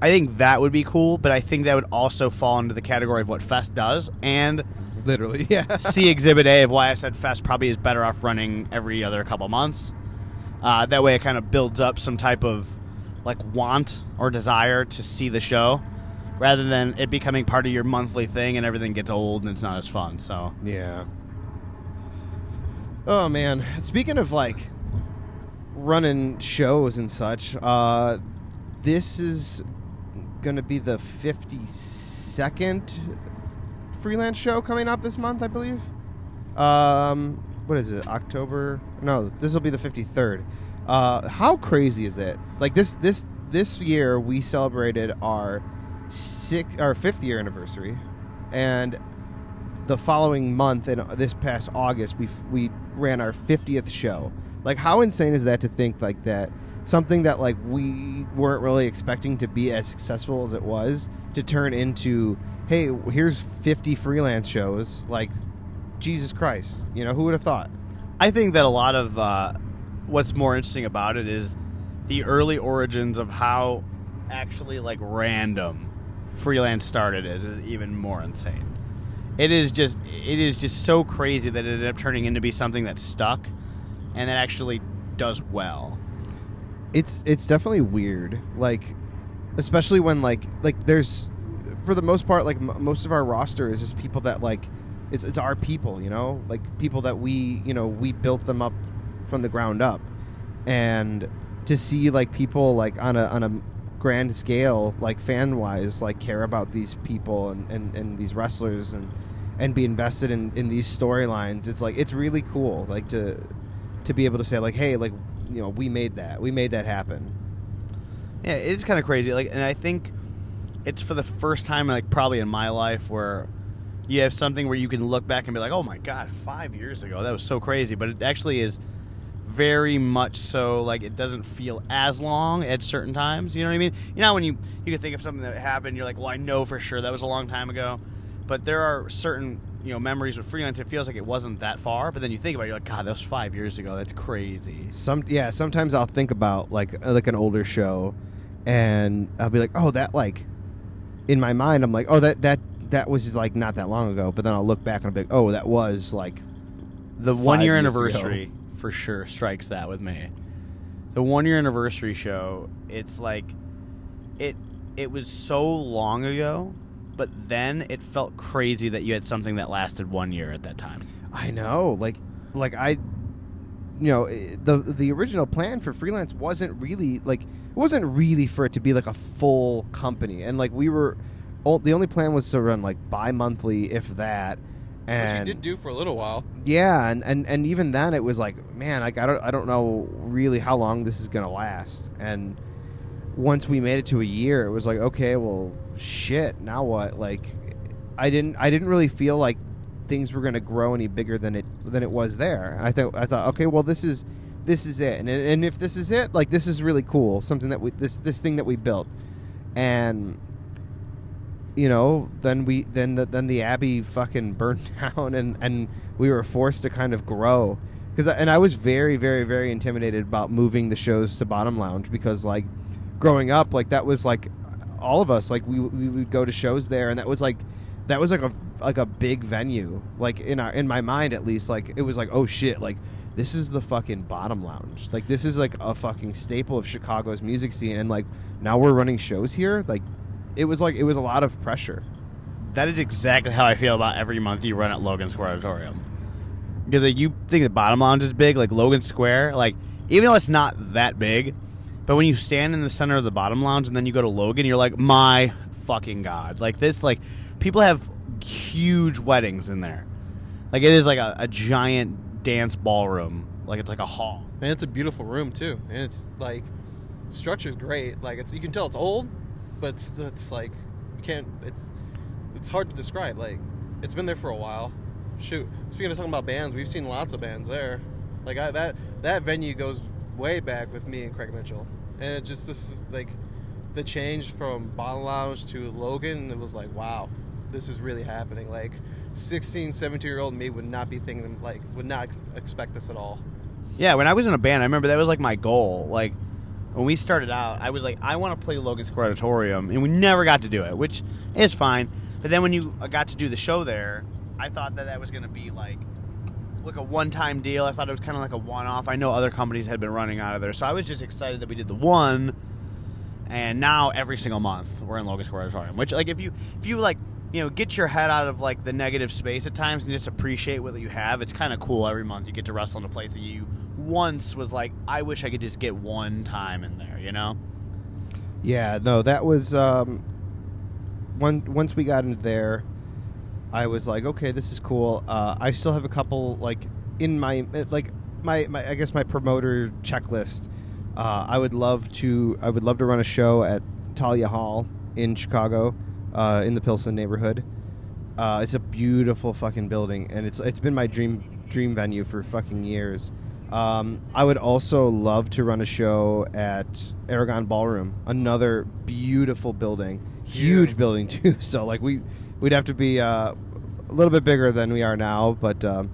I think that would be cool, but I think that would also fall into the category of what Fest does and Literally, yeah. see Exhibit A of why I said Fest probably is better off running every other couple months. Uh, that way, it kind of builds up some type of like want or desire to see the show, rather than it becoming part of your monthly thing and everything gets old and it's not as fun. So Yeah. Oh man, speaking of like running shows and such, uh this is going to be the 52nd freelance show coming up this month, I believe. Um what is it? October? No, this will be the 53rd. Uh how crazy is it? Like this this this year we celebrated our six our 5th year anniversary and the following month and this past August we we ran our 50th show. Like how insane is that to think like that something that like we weren't really expecting to be as successful as it was to turn into hey, here's 50 freelance shows like Jesus Christ. You know, who would have thought? I think that a lot of uh, what's more interesting about it is the early origins of how actually like random freelance started is, is even more insane. It is just it is just so crazy that it ended up turning into be something that stuck and that actually does well. it's it's definitely weird like especially when like like there's for the most part like m- most of our roster is just people that like it's, it's our people you know like people that we you know we built them up from the ground up and to see like people like on a on a grand scale like fan wise like care about these people and, and, and these wrestlers and and be invested in, in these storylines it's like it's really cool like to to be able to say like hey like you know we made that we made that happen Yeah, it's kind of crazy. Like, and I think it's for the first time, like probably in my life, where you have something where you can look back and be like, "Oh my god, five years ago, that was so crazy." But it actually is very much so. Like, it doesn't feel as long at certain times. You know what I mean? You know, when you you can think of something that happened, you're like, "Well, I know for sure that was a long time ago." But there are certain you know memories with freelance. It feels like it wasn't that far, but then you think about it, you're like, "God, that was five years ago. That's crazy." some yeah sometimes i'll think about like uh, like an older show and i'll be like oh that like in my mind i'm like oh that that that was like not that long ago but then i'll look back and i'll be like oh that was like The one year years anniversary for sure strikes that with me. The one year anniversary show, it's like it it was so long ago, but then it felt crazy that you had something that lasted one year at that time. i know like like i you know eh, the the original plan for freelance wasn't really like it wasn't really for it to be like a full company and like we were o- the only plan was to run like bi-monthly if that Which and you did do for a little while. Yeah, and, and, and even then it was like, man, like I don't I don't know really how long this is gonna last. And once we made it to a year, it was like, okay, well, shit, now what? Like, I didn't I didn't really feel like things were gonna grow any bigger than it than it was there. And I thought I thought, okay, well, this is this is it, and and if this is it, like this is really cool, something that we this this thing that we built, and you know, then we then the, then the abbey fucking burned down, and and we were forced to kind of grow. Because and I was very very very intimidated about moving the shows to Bottom Lounge because like growing up like that was like all of us like we we would go to shows there and that was like that was like a like a big venue. Like in our in my mind at least like it was like oh shit like this is the fucking bottom lounge. Like this is like a fucking staple of chicago's music scene and like now we're running shows here? Like it was like it was a lot of pressure That is exactly how I feel about every month you run at Logan Square Auditorium. Because like, you think the bottom lounge is big, like Logan Square, like even though it's not that big, but when you stand in the center of the bottom lounge and then you go to Logan, you're like, my fucking god! Like this, like people have huge weddings in there. Like it is like a, a giant dance ballroom. Like it's like a hall. And it's a beautiful room too. And it's like structure's great. Like it's you can tell it's old, but it's, it's like you can't it's it's hard to describe. Like It's been there for a while. Shoot, speaking of talking about bands, we've seen lots of bands there. Like I, that that venue goes way back with me and Craig Mitchell, and it just this is like the change from Bottom Lounge to Logan. It was like wow, this is really happening. Like 16, 17 year old me would not be thinking like would not expect this at all. Yeah, when I was in a band, I remember that was like my goal. Like when we started out, I was like, I want to play Logan Square Auditorium, and we never got to do it, which is fine. But then when you uh, got to do the show there, I thought that that was going to be like like a one-time deal. I thought it was kind of like a one-off. I know other companies had been running out of there, so I was just excited that we did the one. And now every single month we're in Logan Square Auditorium, which like if you if you like you know get your head out of like the negative space at times and just appreciate what you have, it's kind of cool. Every month you get to wrestle in a place that you once was like, I wish I could just get one time in there, you know? Yeah, no, that was um, one. Once we got into there, I was like, okay, this is cool. Uh, I still have a couple like in my like my, my I guess my promoter checklist. Uh, I would love to I would love to run a show at Thalia Hall in Chicago, uh, in the Pilsen neighborhood. Uh, it's a beautiful fucking building, and it's it's been my dream dream venue for fucking years. Um, I would also love to run a show at Aragon Ballroom, another beautiful building, huge Yeah. building too. So like we we'd have to be uh, a little bit bigger than we are now, but um,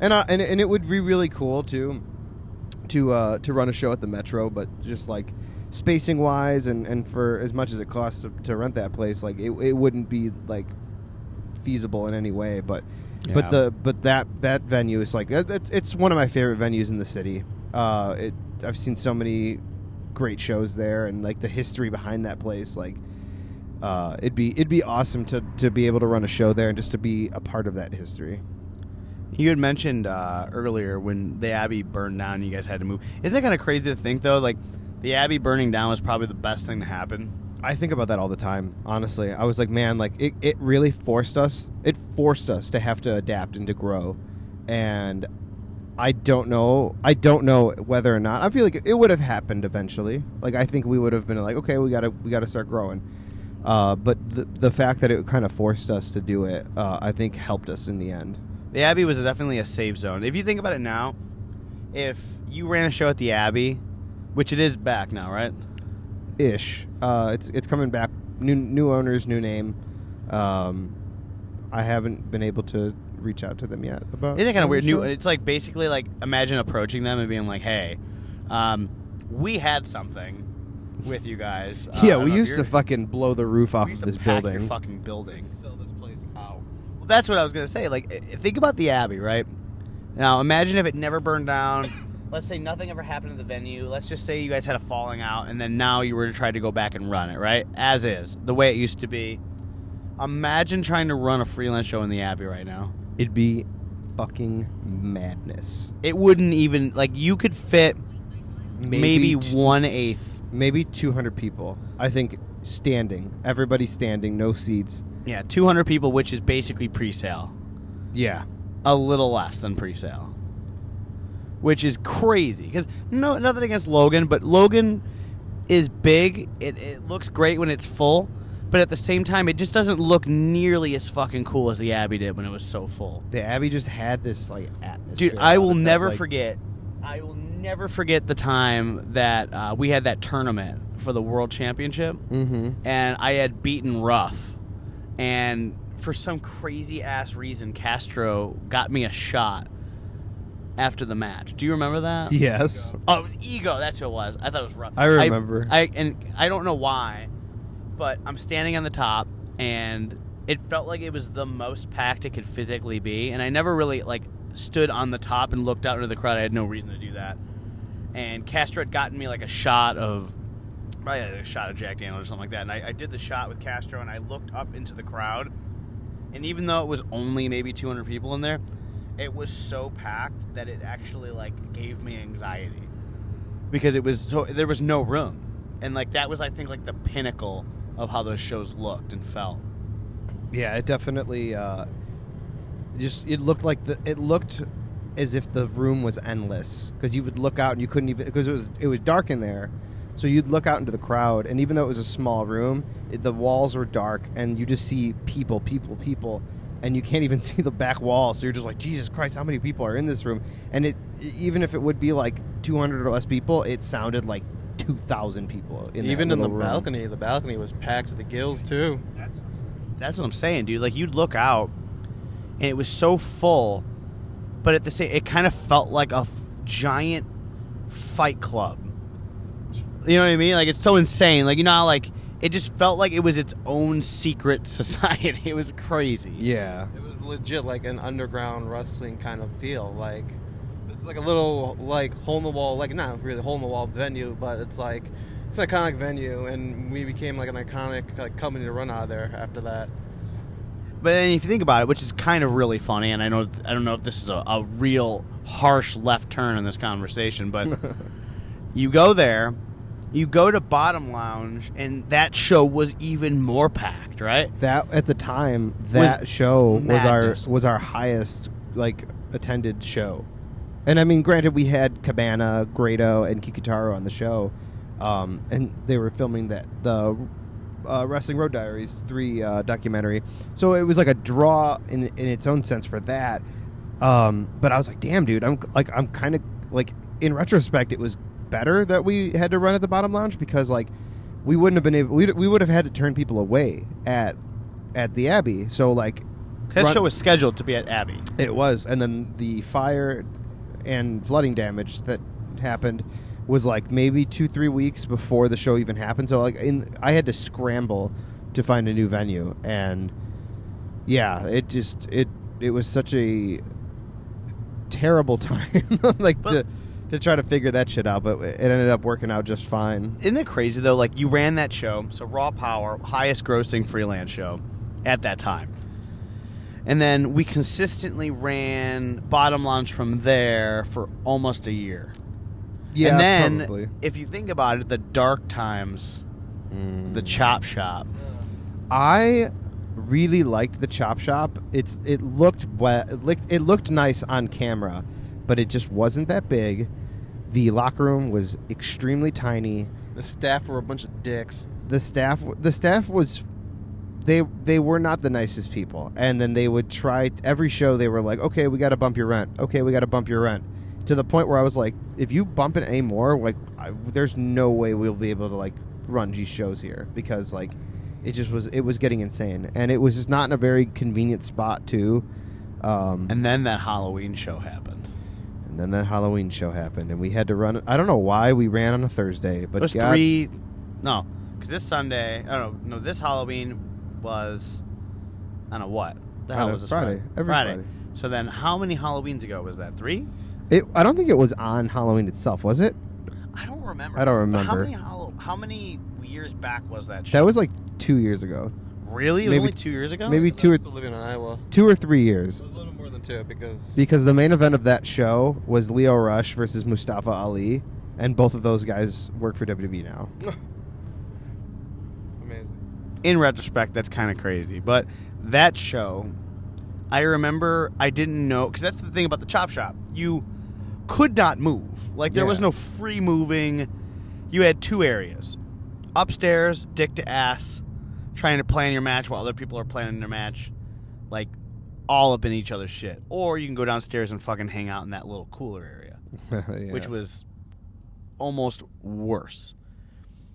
and uh, and and it would be really cool too to uh, to run a show at the Metro, but just like spacing wise and, and for as much as it costs to, to rent that place, like it, it wouldn't be like feasible in any way. But Yeah. but the but that that venue is like it's it's one of my favorite venues in the city. Uh, it I've seen so many great shows there, and like the history behind that place, like. Uh, it'd be it'd be awesome to, to be able to run a show there and just to be a part of that history. You had mentioned uh, earlier when the Abbey burned down, you guys had to move. Isn't it kind of crazy to think though? Like the Abbey burning down was probably the best thing to happen. I think about that all the time. Honestly, I was like, man, like it, it really forced us. It forced us to have to adapt and to grow, and I don't know. I don't know whether or not. I feel like it would have happened eventually. Like I think we would have been like, okay, we gotta we gotta start growing. Uh, but the the fact that it kind of forced us to do it, uh, I think helped us in the end. The Abbey was definitely a safe zone. If you think about it now, if you ran a show at the Abbey, which it is back now, right? Ish. Uh, it's it's coming back. New new owners, new name. Um, I haven't been able to reach out to them yet about. Isn't it kind of weird? New, it's like basically like imagine approaching them and being like, "Hey, um, we had something with you guys." Uh, yeah, we used to fucking blow the roof off we of this to pack building. Your fucking building. Sell this place out. Well, that's what I was gonna say. Like, think about the Abbey, right? Now, imagine if it never burned down. Let's say nothing ever happened to the venue. Let's just say you guys had a falling out, and then now you were to try to go back and run it, right? As is, the way it used to be. Imagine trying to run a freelance show in the Abbey right now. It'd be fucking madness. It wouldn't even like you could fit maybe, t- one eighth. maybe 200 people. I think standing. Everybody standing, no seats. Yeah, two hundred people, which is basically pre-sale. Yeah. a little less than pre-sale, which is crazy. Because no, nothing against Logan, but Logan is big. It, it looks great when it's full, but at the same time, it just doesn't look nearly as fucking cool as the Abbey did when it was so full. The Abbey just had this like atmosphere. Dude, I will it that, never like- forget. I will never forget the time that uh, we had that tournament for the World Championship Mhm. and I had beaten Ruff, and for some crazy ass reason, Castro got me a shot after the match. Do you remember that? Yes. Oh, it was ego. That's who it was. I thought it was rough. I remember. I, and I don't know why, but I'm standing on the top, and it felt like it was the most packed it could physically be, and I never really like stood on the top and looked out into the crowd. I had no reason to do that. And Castro had gotten me like a shot of probably a shot of Jack Daniels or something like that. And I, I did the shot with Castro, and I looked up into the crowd, and even though it was only maybe 200 people in there, it was so packed that it actually like gave me anxiety because it was so there was no room, and like that was I think like the pinnacle of how those shows looked and felt. Yeah, it definitely uh just it looked like the it looked as if the room was endless because you would look out and you couldn't even because it was it was dark in there. So you'd look out into the crowd and even though it was a small room, it, the walls were dark and you just see people, people, people and you can't even see the back wall. So you're just like, Jesus Christ, how many people are in this room? And it even if it would be like 200 or less people, it sounded like 2,000 people. In that Even in the room. balcony, the balcony was packed to the gills too. That's that's what I'm saying, dude. Like you'd look out, and it was so full, but at the same, it kind of felt like a f- giant fight club. You know what I mean? Like it's so insane. Like you know, how, like it just felt like it was its own secret society. It was crazy. Yeah. It was legit like an underground wrestling kind of feel. Like this is like a little like hole in the wall, like not really hole in the wall venue, but it's like it's an iconic venue, and we became like an iconic like company to run out of there after that. But then if you think about it, which is kind of really funny, and I know I don't know if this is a, a real harsh left turn in this conversation, but you go there, you go to Bottom Lounge, and that show was even more packed, right? That at the time, that show was our was our highest like attended show. And I mean, granted, we had Cabana, Grado, and Kikutaro on the show, um, and they were filming that the uh, Wrestling Road Diaries three uh, documentary. So it was like a draw in in its own sense for that. Um, but I was like, damn, dude, I'm like I'm kind of like in retrospect, it was better that we had to run at the bottom lounge because like we wouldn't have been able we we would have had to turn people away at at the Abbey. So like That Run- show was scheduled to be at Abbey. it was, and then the fire and flooding damage that happened was like maybe two three weeks before the show even happened. So like, in, I had to scramble to find a new venue, and yeah, it just it it was such a terrible time, like But- to to try to figure that shit out. But it ended up working out just fine. Isn't it crazy though? Like you ran that show, so Raw Power, highest grossing freelance show at that time. And then we consistently ran Bottom Lounge from there for almost a year. Yeah, and then probably. if you think about it, the dark times, Mm. the chop shop. I really liked the chop shop. It's it looked we- it looked, it looked nice on camera, but it just wasn't that big. The locker room was extremely tiny. The staff were a bunch of dicks. The staff the staff was they they were not the nicest people. And then they would try every show they were like, "Okay, we got to bump your rent. Okay, we got to bump your rent." To the point where I was like, "If you bump it anymore, like I, there's no way we'll be able to like run these shows here because like it just was it was getting insane and it was just not in a very convenient spot too um, and, And then that Halloween show happened. Then that halloween show happened and we had to run i don't know why we ran on a thursday but it was God, three. No, because this Sunday, I don't know. No, this Halloween was. I don't know what. The hell Friday- was this Friday, every Friday. So then, how many Halloweens ago was that? Three? it, i don't think it was on halloween itself was it I don't remember. I don't But How remember. many How many years back was that? that was like two years ago really it was maybe- only two years ago. maybe two or was still living in Iowa. two or three years It was a little more than two because because the main event of that show was Lio Rush versus mustafa ali and both of those guys work for wwe now amazing. In retrospect, that's kind of crazy. But that show, I remember I didn't know because that's the thing about the chop shop. You could not move. Like there was no free moving. You had two areas: upstairs, dick to ass, trying to plan your match while other people are planning their match, like all up in each other's shit. Or you can go downstairs and fucking hang out in that little cooler area Yeah. which was almost worse.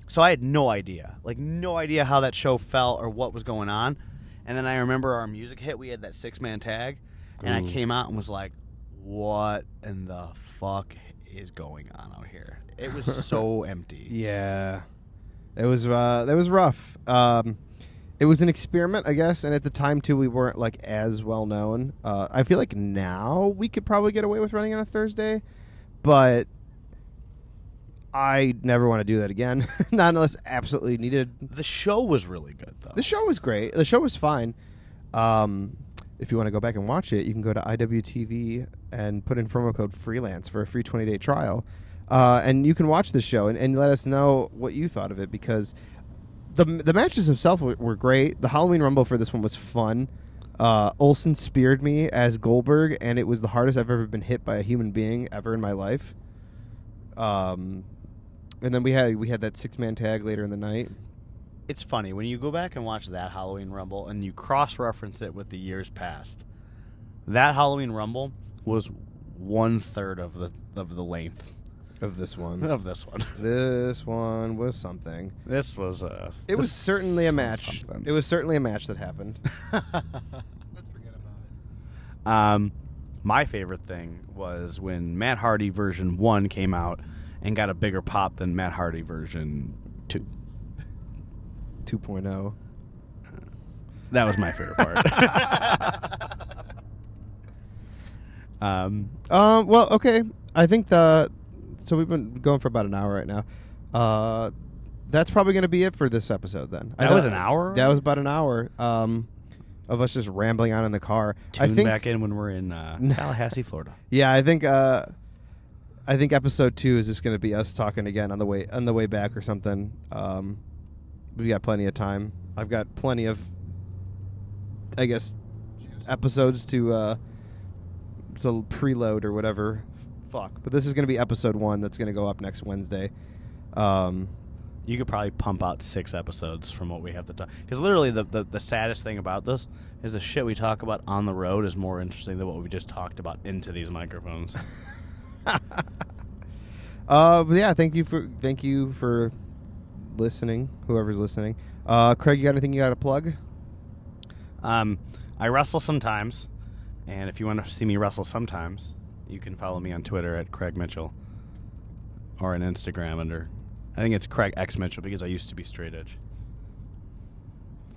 So I had no idea, like no idea how that show felt or what was going on. And then I remember our music hit. We had that six man tag, and I came out and was like, "What in the fuck is going on out here?" It was so empty. Yeah, it was uh, that was rough. Um, it was an experiment, I guess, and at the time too, we weren't like as well known. Uh, I feel like now we could probably get away with running on a Thursday, but I never want to do that again. Not unless absolutely needed. The show was really good though. The show was great. The show was fine. Um, if you want to go back and watch it, you can go to IWTV and put in promo code freelance for a free 20 day trial. Uh, and you can watch the show and, and let us know what you thought of it because the the matches themselves were, were great. The Halloween Rumble for this one was fun. Uh, Olsen speared me as Goldberg, and it was the hardest I've ever been hit by a human being ever in my life. Um, and then we had we had that six man tag later in the night. it's funny when you go back and watch that Halloween Rumble and you cross reference it with the years past. That Halloween Rumble was one third of the of the length Of this one. of this one. this one was something. This was a. It was certainly a match. something. It was certainly a match that happened. Let's forget about it. Um, my favorite thing was when Matt Hardy version one came out and got a bigger pop than Matt Hardy version two. 2.0. That was my favorite part. um, Um. Well, okay. I think the. So we've been going for about an hour right now. Uh, that's probably going to be it for this episode. Then I That was an hour? That was about an hour. Um, of us just rambling on in the car. I tune think. back in when we're in uh, Tallahassee, Florida. Yeah, I think. Uh, I think episode two is just going to be us talking again on the way on the way back or something. Um, we got plenty of time. I've got plenty of, I guess, episodes to uh, to preload or whatever. Fuck. But this is going to be episode one. That's going to go up next Wednesday. Um, You could probably pump out six episodes from what we have to talk. Because literally, the, the the saddest thing about this is the shit we talk about on the road is more interesting than what we just talked about into these microphones. uh, but yeah, thank you for thank you for listening. Whoever's listening. Uh, Craig, you got anything you got to plug? Um, I wrestle sometimes, and if you want to see me wrestle sometimes, you can follow me on Twitter at Craig Mitchell, or on Instagram under, I think it's Craig X Mitchell because I used to be straight edge.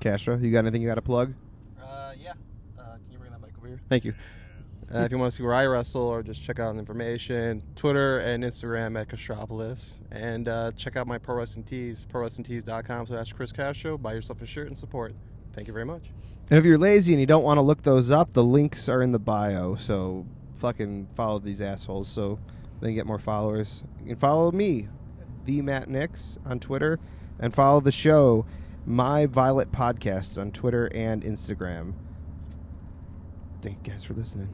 Castro, you got anything you got to plug? Uh, yeah. Uh, can you bring that mic over here? Thank you. Uh, if you want to see where I wrestle or just check out information, Twitter and Instagram at Castropolis. And uh, check out my Pro Wrestling Tees, prowrestlingtees.com slash Chris Castro. Buy yourself a shirt and support. Thank you very much. And if you're lazy and you don't want to look those up, the links are in the bio. So fucking follow these assholes so they can get more followers. You can follow me, the Matt Nix, on Twitter, and follow the show, My Violet Podcasts, on Twitter and Instagram. Thank you guys for listening.